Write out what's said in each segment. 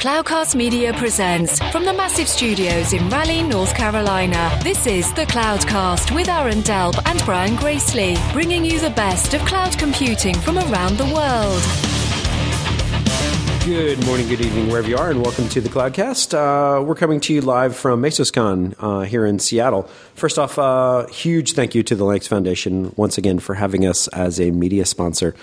Cloudcast Media presents from the massive studios in Raleigh, North Carolina. This is the Cloudcast with Aaron Delp and Brian Gracely, bringing you the best of cloud computing from around the world. Good morning, good evening, wherever you are, and welcome to the Cloudcast. Uh, we're coming to you live from MesosCon uh, here in Seattle. First off, uh, huge thank you to the Linux Foundation once again for having us as a media sponsor.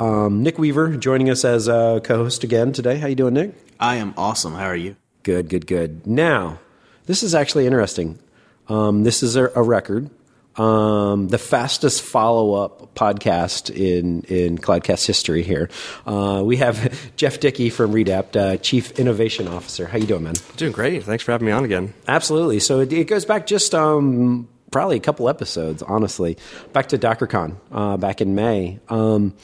Um, Nick Weaver joining us as a co-host again today. How you doing, Nick? I am awesome. How are you? Good, good, good. Now, this is actually interesting. Um, this is a, a record. Um, the fastest follow-up podcast in in Cloudcast history. Here, uh, we have Jeff Dickey from Redapt, uh, Chief Innovation Officer. How you doing, man? Doing great. Thanks for having me on again. Absolutely. So it, it goes back just um, probably a couple episodes, honestly, back to DockerCon uh, back in May. Um,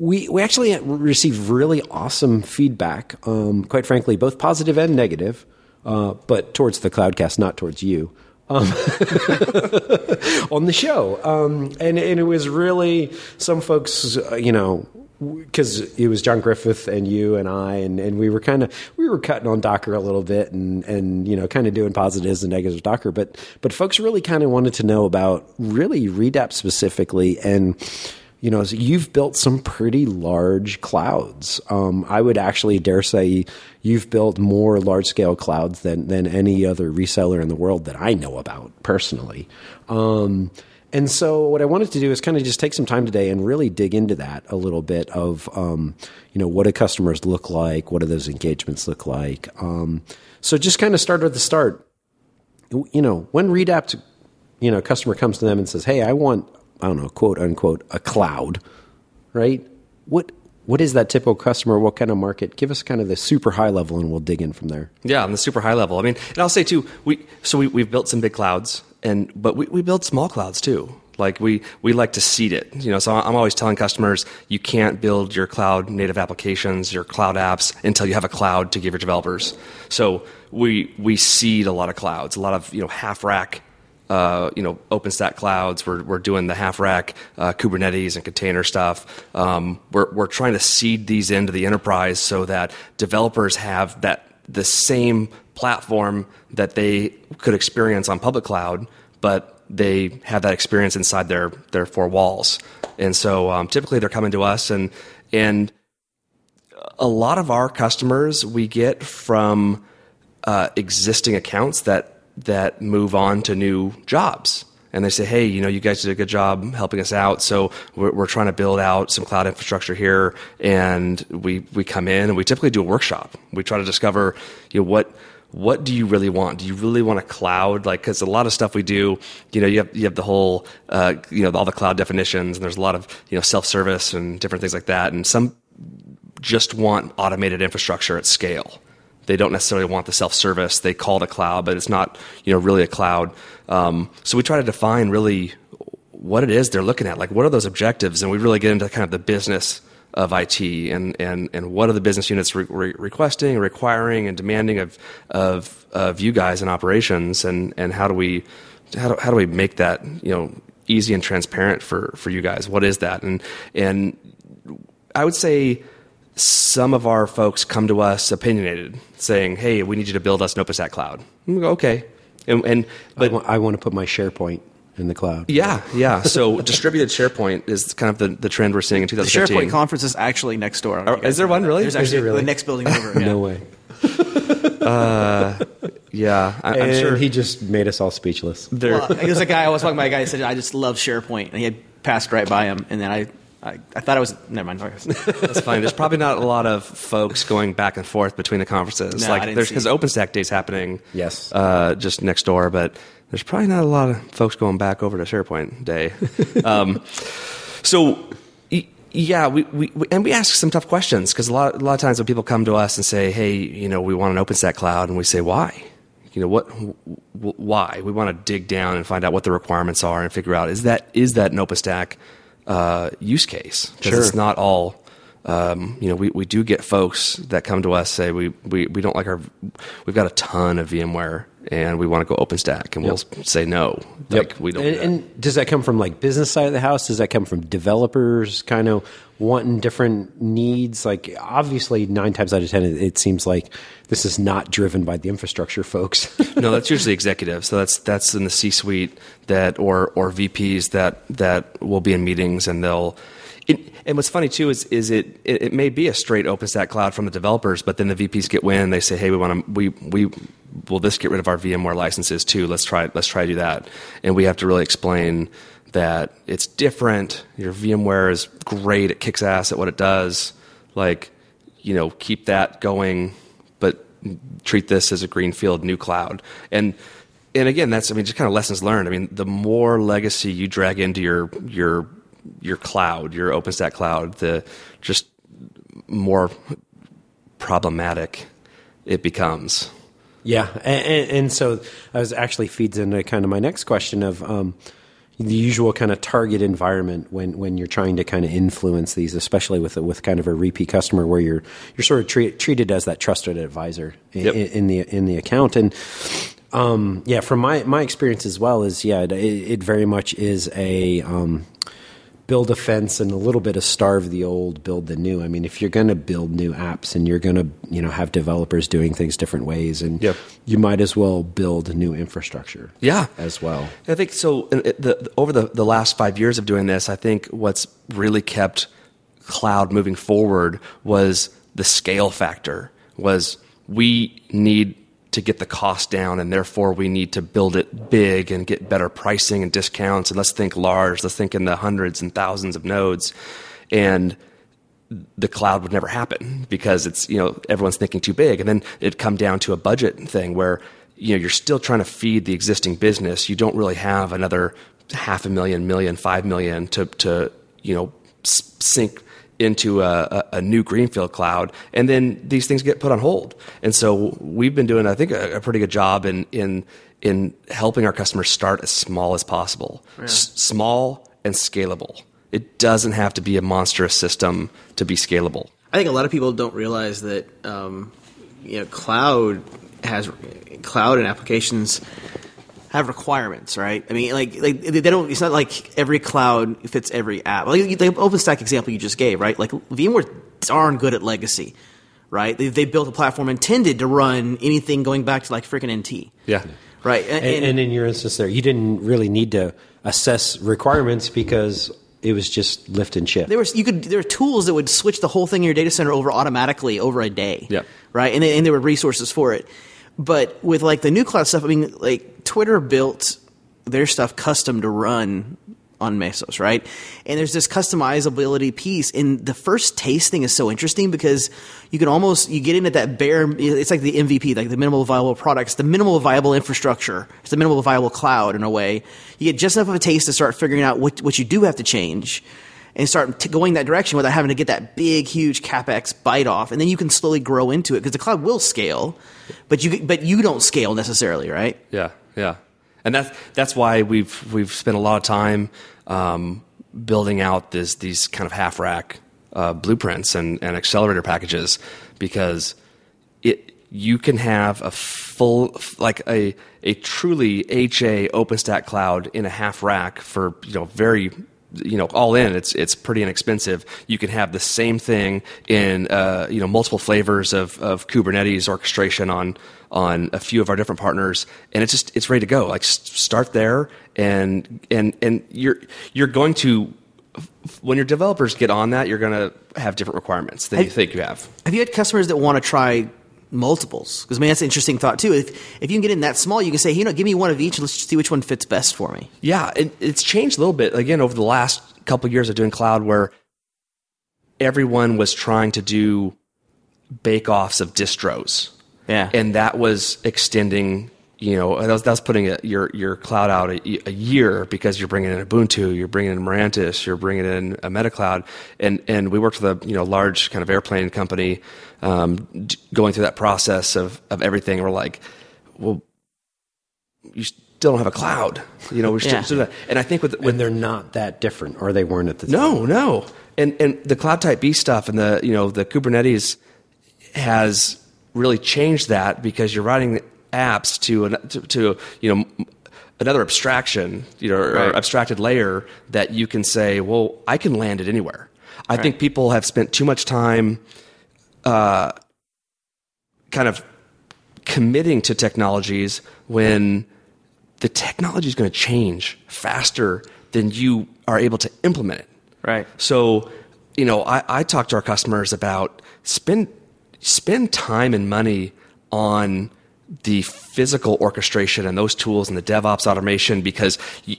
we we actually received really awesome feedback. Um, quite frankly, both positive and negative, uh, but towards the Cloudcast, not towards you. Um, on the show, um, and and it was really some folks, uh, you know, because it was John Griffith and you and I, and, and we were kind of we were cutting on Docker a little bit, and and you know, kind of doing positives and negatives of Docker, but but folks really kind of wanted to know about really Redapt specifically, and you know, you've built some pretty large clouds. Um, I would actually dare say you've built more large scale clouds than than any other reseller in the world that I know about personally. Um, and so, what I wanted to do is kind of just take some time today and really dig into that a little bit of, um, you know, what do customers look like? What do those engagements look like? Um, so, just kind of start at the start. You know, when Redapt, you know, customer comes to them and says, "Hey, I want I don't know, quote unquote, a cloud, right? What what is that typical customer? What kind of market? Give us kind of the super high level, and we'll dig in from there. Yeah, on the super high level. I mean, and I'll say too, we so we, we've built some big clouds, and but we, we build small clouds too. Like we we like to seed it, you know. So I'm always telling customers you can't build your cloud native applications, your cloud apps until you have a cloud to give your developers. So we we seed a lot of clouds, a lot of you know half rack uh, you know, OpenStack clouds. We're, we're doing the half rack uh, Kubernetes and container stuff. Um, we're, we're trying to seed these into the enterprise so that developers have that the same platform that they could experience on public cloud, but they have that experience inside their their four walls. And so um, typically they're coming to us and and a lot of our customers we get from uh, existing accounts that that move on to new jobs. And they say, hey, you know, you guys did a good job helping us out. So we're, we're trying to build out some cloud infrastructure here. And we, we come in and we typically do a workshop. We try to discover, you know, what, what do you really want? Do you really want a cloud? Like, because a lot of stuff we do, you know, you have you have the whole, uh, you know, all the cloud definitions, and there's a lot of you know self service and different things like that. And some just want automated infrastructure at scale. They don't necessarily want the self service. They call it a cloud, but it's not you know really a cloud. Um, so we try to define really what it is they're looking at. Like what are those objectives, and we really get into kind of the business of IT and and and what are the business units re- re- requesting, requiring, and demanding of of of you guys in operations, and and how do we how do, how do we make that you know easy and transparent for for you guys? What is that? And and I would say some of our folks come to us opinionated, saying, "Hey, we need you to build us an OpenStack cloud." And we go, "Okay," and, and but I want, I want to put my SharePoint in the cloud. Yeah, yeah. So distributed SharePoint is kind of the, the trend we're seeing in 2015. The SharePoint conference is actually next door. Oh, is there one really? There's actually really? the next building over. Yeah. no way. uh, yeah, I, am sure he just made us all speechless. There, well, there's a guy I was talking about. A guy who said, "I just love SharePoint," and he had passed right by him, and then I I, I thought I was never mind. That's fine. There's probably not a lot of folks going back and forth between the conferences. No, like there's because OpenStack Day's happening. Yes. Uh, just next door, but there's probably not a lot of folks going back over to SharePoint Day. um, so yeah, we, we, and we ask some tough questions because a lot, a lot of times when people come to us and say, "Hey, you know, we want an OpenStack cloud," and we say, "Why?" You know what? Why? We want to dig down and find out what the requirements are and figure out is that is that an OpenStack uh, use case because sure. it's not all um, you know, we, we do get folks that come to us say we, we, we don't like our we've got a ton of VMware and we want to go OpenStack, and we'll say no. Like we don't. And, do and does that come from like business side of the house? Does that come from developers kind of wanting different needs? Like obviously, nine times out of ten, it, it seems like this is not driven by the infrastructure folks. no, that's usually executives. So that's that's in the C-suite that or or VPs that that will be in meetings and they'll. It, and what's funny too is is it, it it may be a straight OpenStack cloud from the developers, but then the VPs get wind and they say, hey, we want to we we will this get rid of our VMware licenses too? Let's try let's try to do that, and we have to really explain that it's different. Your VMware is great; it kicks ass at what it does. Like you know, keep that going, but treat this as a greenfield new cloud and and again that's i mean just kind of lessons learned i mean the more legacy you drag into your your your cloud your openstack cloud the just more problematic it becomes Yeah, and, and, and so I was actually feeds into kind of my next question of um, the usual kind of target environment when, when you're trying to kind of influence these, especially with with kind of a repeat customer where you're you're sort of treat, treated as that trusted advisor in, Yep. in the in the account and. Um, yeah, from my, my experience as well is yeah, it, it very much is a um, build a fence and a little bit of starve the old, build the new. I mean, if you're going to build new apps and you're going to you know have developers doing things different ways, and Yep. you might as well build new infrastructure. Yeah. as well. I think so. in- The, over the, the last five years of doing this, I think what's really kept cloud moving forward was the scale factor. Was we need to get the cost down, and therefore we need to build it big and get better pricing and discounts. And let's think large. Let's think in the hundreds and thousands of nodes, and the cloud would never happen because it's you know everyone's thinking too big and then it come down to a budget thing where you know you're still trying to feed the existing business you don't really have another half a million million five million to to you know sink into a, a, new greenfield cloud and then these things get put on hold. And so we've been doing i think a, a pretty good job in in in helping our customers start as small as possible. S- small and scalable. It doesn't have to be a monstrous system to be scalable. I think a lot of people don't realize that um, you know cloud has cloud and applications have requirements, right? I mean, like like they they don't. It's not like every cloud fits every app. Like the OpenStack example you just gave, right? Like VMware darn good at legacy, right? They, they built a platform intended to run anything going back to like freaking NT, Yeah. right? And, And, and in your instance, there, you didn't really need to assess requirements because it was just lift and shift. there was you could there are tools that would switch the whole thing in your data center over automatically over a day. Yeah. Right. And, they- and there were resources for it. But with like the new cloud stuff, I mean, like Twitter built their stuff custom to run on Mesos, right? And there's this customizability piece. And the first taste thing is so interesting because you can almost you get into that bare. It's like the MVP, like the minimal viable products, the minimal viable infrastructure. It's the minimal viable cloud in a way. You get just enough of a taste to start figuring out what what you do have to change and start t- going that direction without having to get that big, huge capex bite off, and then you can slowly grow into it because the cloud will scale, but you but you don't scale necessarily, right? Yeah, yeah, and that's that's why we've we've spent a lot of time um, building out this these kind of half rack uh, blueprints and, and accelerator packages because it you can have a full like a a truly HA OpenStack cloud in a half rack for you know very you know all in it's it's pretty inexpensive. You can have the same thing in uh, you know multiple flavors of, of kubernetes orchestration on on a few of our different partners and it's just it's ready to go. Like start there and and and you're you're going to when your developers get on that you're going to have different requirements than you think you have. Have you had customers that want to try multiples? Because I mean that's an interesting thought too. If if you can get in that small, you can say, you know, give me one of each. Let's see which one fits best for me. Yeah, it, it's changed a little bit again over the last couple of years of doing cloud, where everyone was trying to do bake-offs of distros, Yeah. and that was extending. You know, that's was, that was putting a, your your cloud out a, a year because you're bringing in Ubuntu, you're bringing in Mirantis, you're bringing in a MetaCloud, and and we worked with a you know large kind of airplane company, um, d- going through that process of of everything. We're like, well, you, still don't have a cloud. You know, we're still, Yeah. still. And I think with, with when they're not that different, or they weren't at the time. no, no, and and the cloud type B stuff and the you know the Kubernetes has really changed that because you're writing apps to an, to, to you know another abstraction, you know, or abstracted layer that you can say, well, I can land it anywhere. I think people have spent too much time, uh, kind of committing to technologies when the technology is going to change faster than you are able to implement it. Right. So, you know, I, I talk to our customers about spend spend time and money on the physical orchestration and those tools and the DevOps automation because you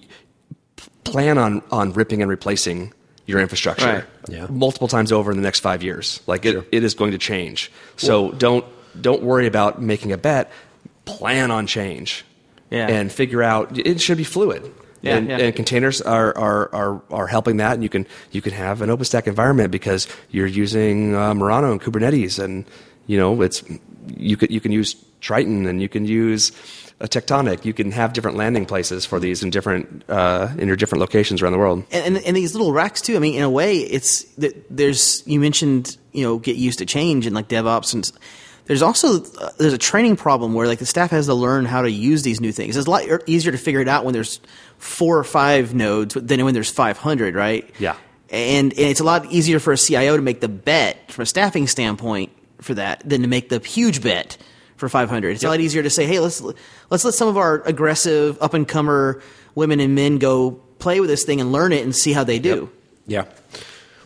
plan on on ripping and replacing your infrastructure Right. Yeah. multiple times over in the next five years. Like it, it is going to change. So don't don't worry about making a bet. Plan on change. Yeah. And figure out it should be fluid. Yeah, and, yeah. and containers are, are, are, are helping that, and you can you can have an OpenStack environment because you're using uh, Murano and Kubernetes, and you know it's you could you can use Triton and you can use a Tectonic. You can have different landing places for these in different uh, in your different locations around the world. and, and, and these little racks too. I mean, in a way, it's there's you mentioned you know get used to change and like DevOps and there's also uh, there's a training problem where like the staff has to learn how to use these new things. It's a lot easier to figure it out when there's four or five nodes than when there's 500, right? Yeah. And, and it's a lot easier for a CIO to make the bet from a staffing standpoint for that than to make the huge bet for 500. It's a lot easier to say, hey, let's let's let some of our aggressive up and comer women and men go play with this thing and learn it and see how they do. Yeah.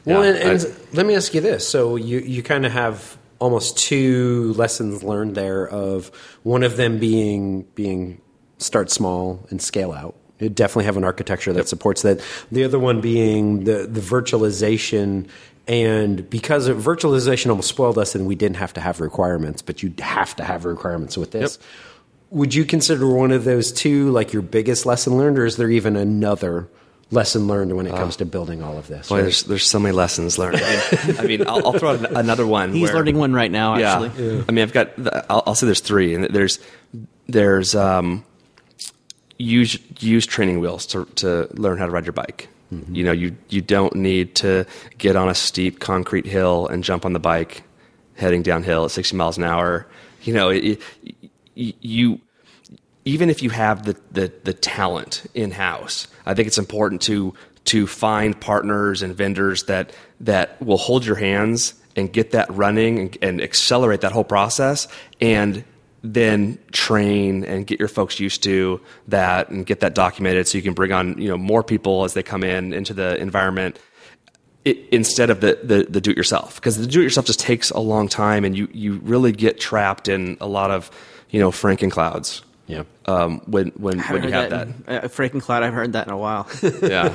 Well, Yeah, and, and I- let me ask you this: so you you kind of have almost two lessons learned there. Of one of them being being start small and scale out. You definitely have an architecture that supports that. The other one being the the virtualization. And because of virtualization almost spoiled us, and we didn't have to have requirements, but you have to have requirements with this. Would you consider one of those two like your biggest lesson learned, or is there even another lesson learned when it comes to building all of this? Boy, there's there's so many lessons learned. I mean, I mean I'll, I'll throw out another one. He's where- learning one right now, Yeah. actually. I mean, I've got. The, I'll, I'll say there's three, and there's there's um, use use training wheels to to learn how to ride your bike. You know, you you don't need to get on a steep concrete hill and jump on the bike, heading downhill at 60 miles an hour. You know, it, it, you even if you have the, the, the talent in house, I think it's important to to find partners and vendors that that will hold your hands and get that running and, and accelerate that whole process and then train and get your folks used to that and get that documented so you can bring on you know more people as they come in into the environment it, instead of the, the, the do it yourself because the do it yourself just takes a long time and you, you really get trapped in a lot of you know franken clouds Yeah. um, when when, when you have that, in- Uh, Franken Cloud, I've heard that in a while. yeah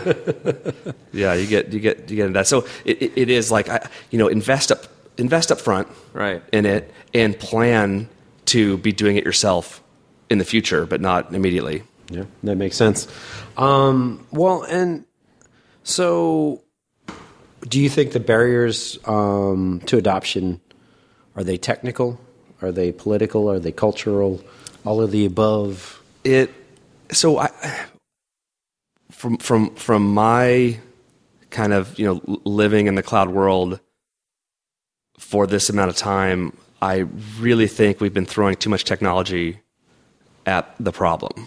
yeah you get you get you get into that so it, it, it is like I, you know invest up invest up front Right. in it and plan to be doing it yourself in the future but not immediately Yeah, that makes sense. Um, well, and so, do you think the barriers um, to adoption are they technical? Are they political? Are they cultural? All of the above. it so I from from from my kind of you know living in the cloud world for this amount of time, I really think we've been throwing too much technology at the problem,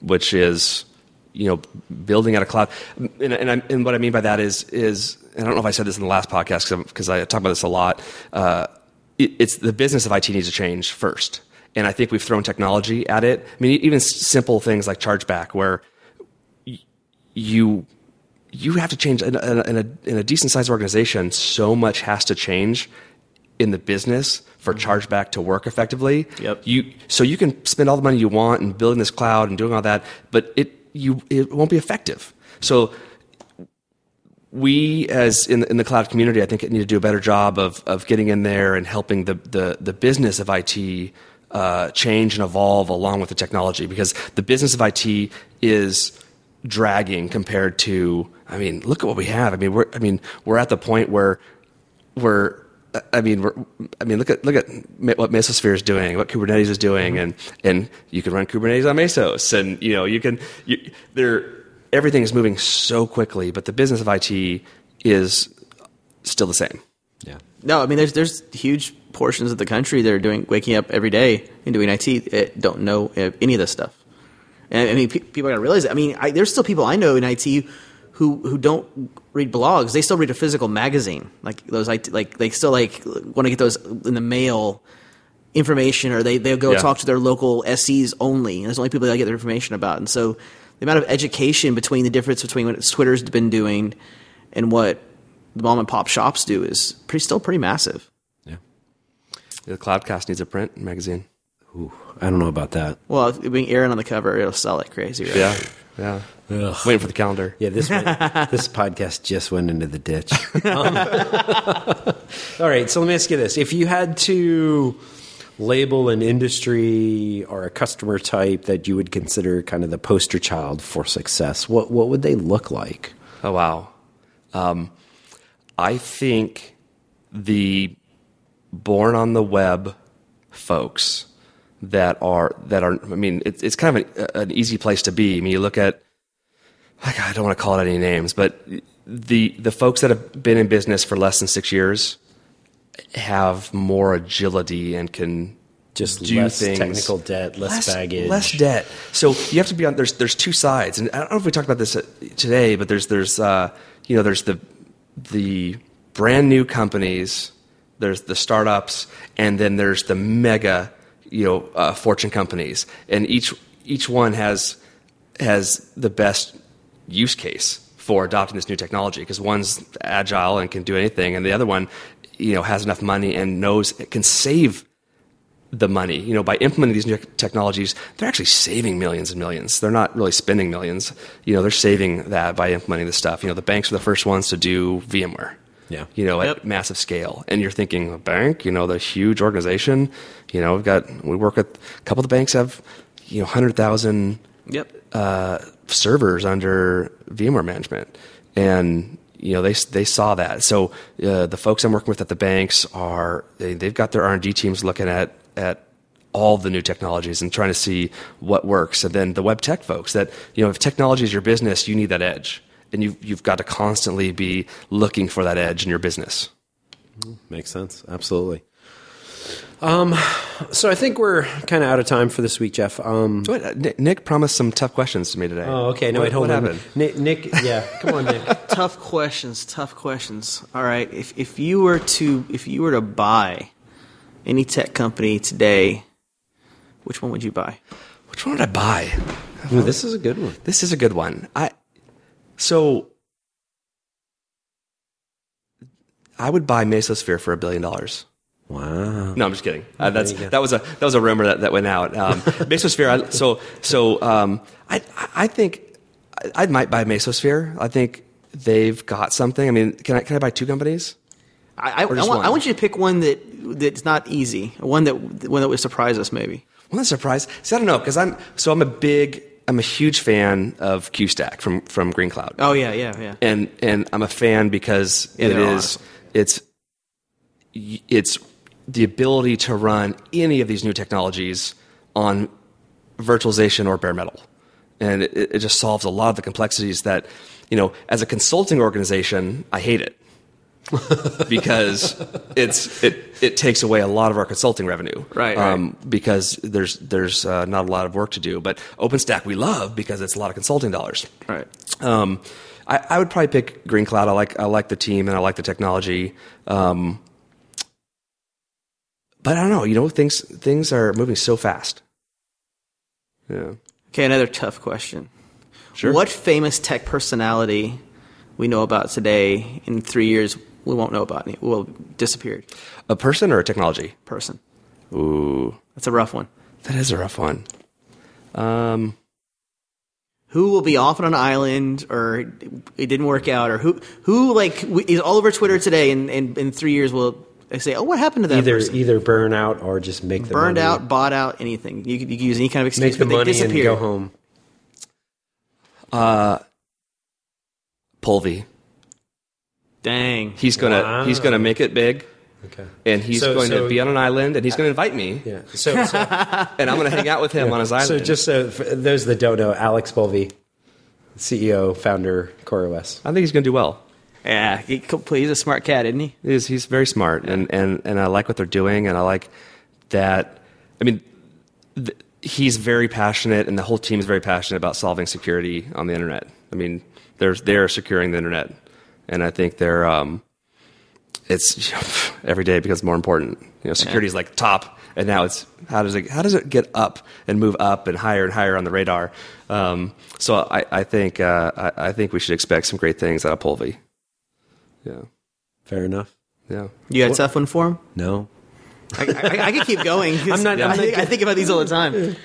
which is you know building out a cloud. And, and, I, and what I mean by that is is I don't know if I said this in the last podcast because I talk about this a lot. Uh, it, it's the business of IT needs to change first, and I think we've thrown technology at it. I mean, even simple things like chargeback, where y- you you have to change in a, in a, in a decent sized organization. So much has to change in the business for chargeback to work effectively. Yep. You so you can spend all the money you want and building this cloud and doing all that, but it you it won't be effective. So we as in, in the cloud community, I think it need to do a better job of of getting in there and helping the the, the business of IT uh, change and evolve along with the technology because the business of IT is dragging compared to I mean look at what we have I mean we're I mean we're at the point where where I mean, we're, I mean, look at look at what Mesosphere is doing, what Kubernetes is doing, Mm-hmm. and and you can run Kubernetes on Mesos, and you know you can. You, there, everything is moving so quickly, but the business of IT is still the same. Yeah. No, I mean, there's there's huge portions of the country that are doing waking up every day and doing IT that don't know uh, any of this stuff. And I mean, pe- people got to realize. That. I mean, I, there's still people I know in IT who who don't read blogs. They still read a physical magazine, like those. Like they still like want to get those in the mail information, or they they'll go Yeah. talk to their local SEs only. And there's only people that get their information about. And so, the amount of education between the difference between what Twitter's been doing and what the mom and pop shops do is pretty still pretty massive. Yeah. The Cloudcast needs a print magazine. Ooh, I don't know about that. Well, if being Aaron on the cover, it'll sell like crazy, right? Yeah, yeah. Waiting for the calendar. Yeah, this went, this podcast just went into the ditch. Um, all right, so let me ask you this: If you had to label an industry or a customer type that you would consider kind of the poster child for success, what what would they look like? Oh wow. Um, I think the born on the web folks that are that are. I mean, it's it's kind of an, an easy place to be. I mean, you look at. like, I don't want to call it any names, but the the folks that have been in business for less than six years have more agility and can Just do less things technical debt, less, baggage, less debt. So you have to be on. There's there's two sides, and I don't know if we talked about this uh, today, but there's there's uh, you know there's the the brand new companies, there's the startups, and then there's the mega you know uh, fortune companies, and each each one has has the best use case for adopting this new technology because one's agile and can do anything, and the other one you know has enough money and knows it can save the money. You know, by implementing these new technologies, they're actually saving millions and millions. They're not really spending millions. You know, they're saving that by implementing this stuff. You know, the banks are the first ones to do VMware. Yeah. You know, Yep. at massive scale. And you're thinking, a bank, you know, the huge organization, you know, we've got, we work with, a couple of the banks have, you know, 100,000 Yep. uh, servers under VMware management, and you know they they saw that. So uh, the folks I'm working with at the banks are they, they've got their R and D teams looking at at all the new technologies and trying to see what works. And then the web tech folks that you know if technology is your business, you need that edge, and you've, you've got to constantly be looking for that edge in your business. Makes sense. Absolutely. Um, so I think we're kind of out of time for this week, Jeff. Um, So wait, uh, Nick, Nick promised some tough questions to me today. oh, okay. No, What- wait, hold what on. happened? Nick, Nick, yeah, come on, Nick. tough questions. Tough questions. All right. If if you were to if you were to buy any tech company today, which one would you buy? Which one would I buy? Ooh, this is a good one. This is a good one. I so I would buy Mesosphere for a billion dollars. Wow. No, I'm just kidding. Uh, that's that was a that was a rumor that, that went out. Um, Mesosphere. I, so so um, I I think I, I might buy Mesosphere. I think they've got something. I mean, can I can I buy two companies? I, I, I, want, I want you to pick one that that's not easy. One that one that would surprise us, maybe. Well, that's a surprise. See, I don't know because I'm so I'm a big I'm a huge fan of QStack from from GreenQloud. Oh yeah, yeah, yeah. and and I'm a fan because Yeah, it awesome. it's it's the ability to run any of these new technologies on virtualization or bare metal, and it, it just solves a lot of the complexities that you know as a consulting organization I hate it because it's it it takes away a lot of our consulting revenue Right, um, because there's there's uh, not a lot of work to do but OpenStack we love because it's a lot of consulting dollars Right. um, I, I would probably pick GreenQloud. I like I like the team and I like the technology. Um, but I don't know. You know, things things are moving so fast. Yeah. Okay, another tough question. Sure. What famous tech personality we know about today in three years we won't know about? any- Will disappeared. A person or a technology? Person. Ooh, That's a rough one. that is a rough one. Um, Who will be off on an island, or it didn't work out, or who who like is all over Twitter today, and in, in three years will say, "Oh, what happened to that Either person?" either burn out or just make the Burned money, out, bought out, anything. You could, you could use any kind of excuse, make the but they money and disappear. go home. Uh, Polvi. Dang. He's gonna Wow. he's gonna make it big, Okay. And he's So- going so- to be on an island, and he's going to invite me, Yeah. So, so, and I'm going to hang out with him on his island. so just uh, so for those that don't know, Alex Polvi, CEO, founder, CoreOS. I think he's going to do well. Yeah, he, he's a smart cat, isn't he? He's he's very smart, and, and, and I like what they're doing, and I like that. I mean, th- he's very passionate, and the whole team is very passionate about solving security on the internet. I mean, they're they're securing the internet, and I think they're um, it's every day becomes more important. You know, security is like top, and now it's how does it how does it get up and move up and higher and higher on the radar? Um, so I, I think uh, I, I think we should expect some great things out of Polvi. Yeah, Fair enough. yeah. You had a tough one for him? No. I, I, I could keep going. I'm not- I, I'm not think, I think about these all the time.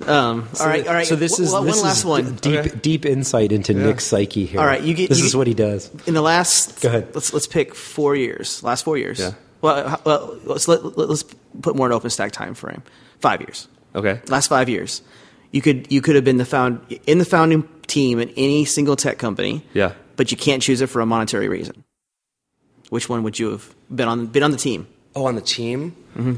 Um, all right, all right. So this is one, this one last is one. Deep Okay. deep insight into Nick's psyche here. All right, you get- this you is get- what he does. In the last, Go ahead. Let's let's pick four years. Last four years. Yeah. Well, h- well, let's let, let's put more in OpenStack time frame. Five years. Okay. Last five years, you could you could have been the found in the founding team in any single tech company. Yeah. But you can't choose it for a monetary reason. Which one would you have been on? Been on the team? Oh, on the team?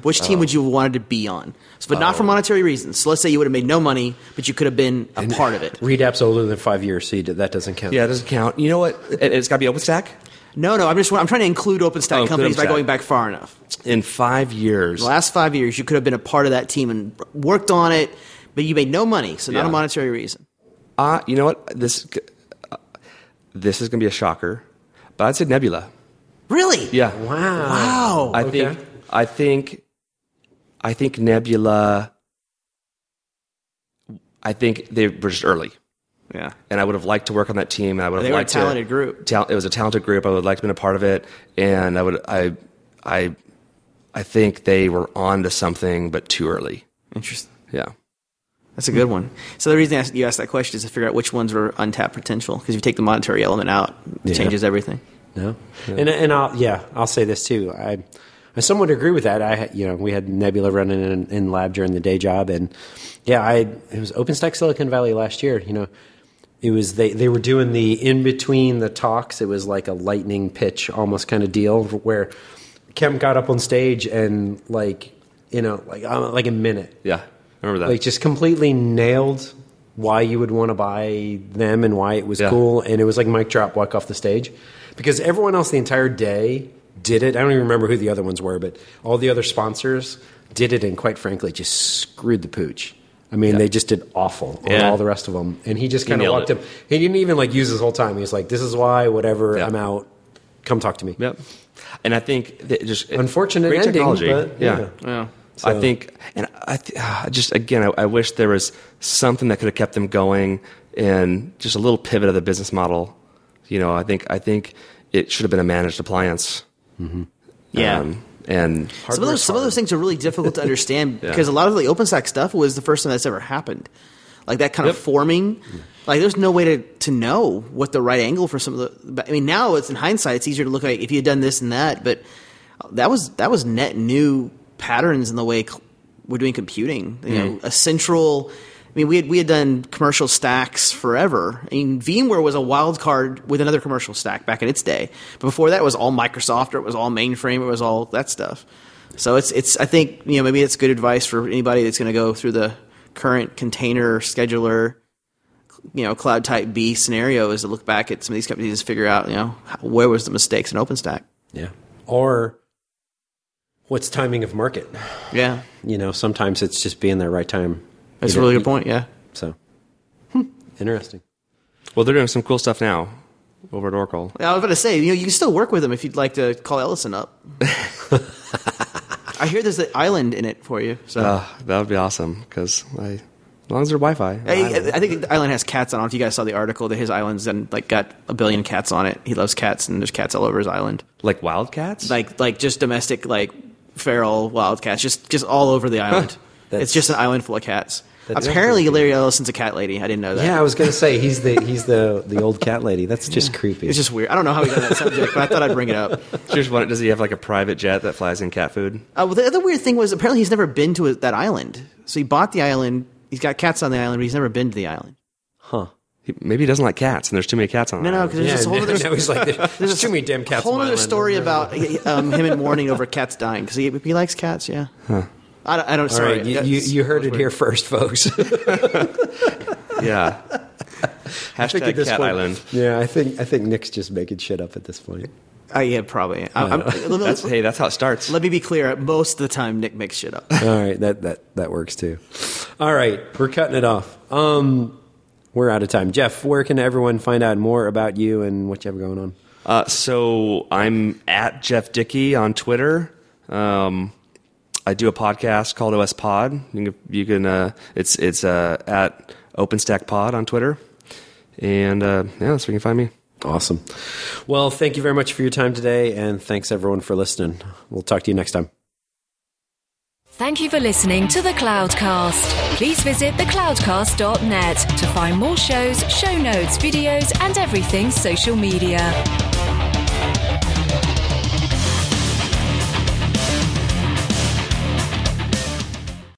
Which team would you have wanted to be on? So, but not for monetary reasons. So let's say you would have made no money, but you could have been a part of it. Redapt's older than five years, so you did, that doesn't count. Yeah, it doesn't count. You know what? It, it's got to be OpenStack. No, no. I'm just I'm trying to include OpenStack Oh, include companies by going back far enough. In five years, The last five years, you could have been a part of that team and worked on it, but you made no money, so not Yeah. a monetary reason. uh, you know what? This uh, this is going to be a shocker, but I'd say Nebula. Really? Yeah. Wow. Wow. I Okay. think I think I think Nebula. I think they were just early, yeah. and I would have liked to work on that team. And I would have They were a liked talented to, group. Tal- it was a talented group. I would like to have been a part of it, and I would I I I think they were on to something, but too early. Interesting. Yeah. That's a good one. So the reason you asked that question is to figure out which ones were untapped potential. Because if you take the monetary element out, it Yeah. changes everything. No, and and I'll yeah I'll say this too. I I somewhat agree with that. I you know we had Nebula running in, in lab during the day job, and yeah, I it was OpenStack Silicon Valley last year. You know, it was they they were doing the in between the talks. It was like a lightning pitch almost kind of deal where Kemp got up on stage and like you know like uh, like a minute Yeah. I remember that. like just completely nailed why you would want to buy them and why it was Yeah. cool and it was like mic drop walk off the stage because everyone else the entire day did it i don't even remember who the other ones were but all the other sponsors did it and quite frankly just screwed the pooch i mean they just did awful on Yeah. all the rest of them and he just kind of walked it. him he didn't even like use his whole time he was like this is why whatever Yeah. i'm out come talk to me Yep. And I think that just Unfortunate great ending, technology. but, yeah. yeah. Yeah. So- I think, and I th- ah, just again, I, I wish there was something that could have kept them going, and just a little pivot of the business model. You know, I think I think it should have been a managed appliance. Mm-hmm. Yeah. Um, and some of those some of those things are really difficult to understand Yeah. because a lot of the OpenStack stuff was the first time that's ever happened. Like that kind of forming, mm-hmm. like there's no way to, to know what the right angle for some of the. I mean, now it's in hindsight, it's easier to look at if you had done this and that, but that was that was net new patterns in the way cl- we're doing computing. You mm-hmm. know, a central. I mean, we had we had done commercial stacks forever. I mean, VMware was a wild card with another commercial stack back in its day. But before that, it was all Microsoft, or it was all mainframe, it was all that stuff. So it's it's. I think you know maybe it's good advice for anybody that's going to go through the current container scheduler, you know, cloud type B scenario is to look back at some of these companies and figure out you know where was the mistakes in OpenStack. yeah or what's timing of market Yeah, you know sometimes it's just being there right time that's a really good point. Yeah. So, hmm, interesting. well, they're doing some cool stuff now over at Oracle. I was about to say, you know, you can still work with them if you'd like to call Ellison up. I hear there's an island in it for you. So Uh, that would be awesome because I, as long as they're Wi-Fi. I, I think the island has cats on it. If you guys saw the article, that his island's and like got a billion cats on it. He loves cats, and there's cats all over his island. like wildcats. Like like just domestic like feral wild cats, just just all over the island. That's- it's just an island full of cats. Apparently. Larry Ellison's a cat lady. I didn't know that. Yeah, I was going to say he's the he's the the old cat lady. That's just creepy. It's just weird. I don't know how he got that subject, but I thought I'd bring it up. Just wonder, does he have like a private jet that flies in cat food? Uh, well, the other weird thing was apparently he's never been to that island. So he bought the island. He's got cats on the island, but he's never been to the island. huh? He, maybe he doesn't like cats, and there's too many cats on. No, the no, island. because there's Yeah, this whole other now he's like, there's too many damn cats. whole on other story about um, him in mourning over cats dying because he, he likes cats. Yeah, I don't. I don't sorry, right, you, you, you heard it here first, folks. yeah. I think Hashtag Cat point- Island. Yeah, I think I think Nick's just making shit up at this point. Uh, yeah, probably. I, I'm, let, That's hey, that's how it starts. let me be clear. Most of the time, Nick makes shit up. All right, that that that works too. All right, we're cutting it off. Um, we're out of time. Jeff, where can everyone find out more about you and what you have going on? Uh, so I'm at Jeff Dickey on Twitter. Um, I do a podcast called OS Pod. You can, you can uh, it's it's uh, at OpenStack Pod on Twitter, and uh, yeah, that's where you can find me. Awesome. Well, thank you very much for your time today, and thanks everyone for listening. We'll talk to you next time. Thank you for listening to the Cloudcast. Please visit thecloudcast.net to find more shows, show notes, videos, and everything social media.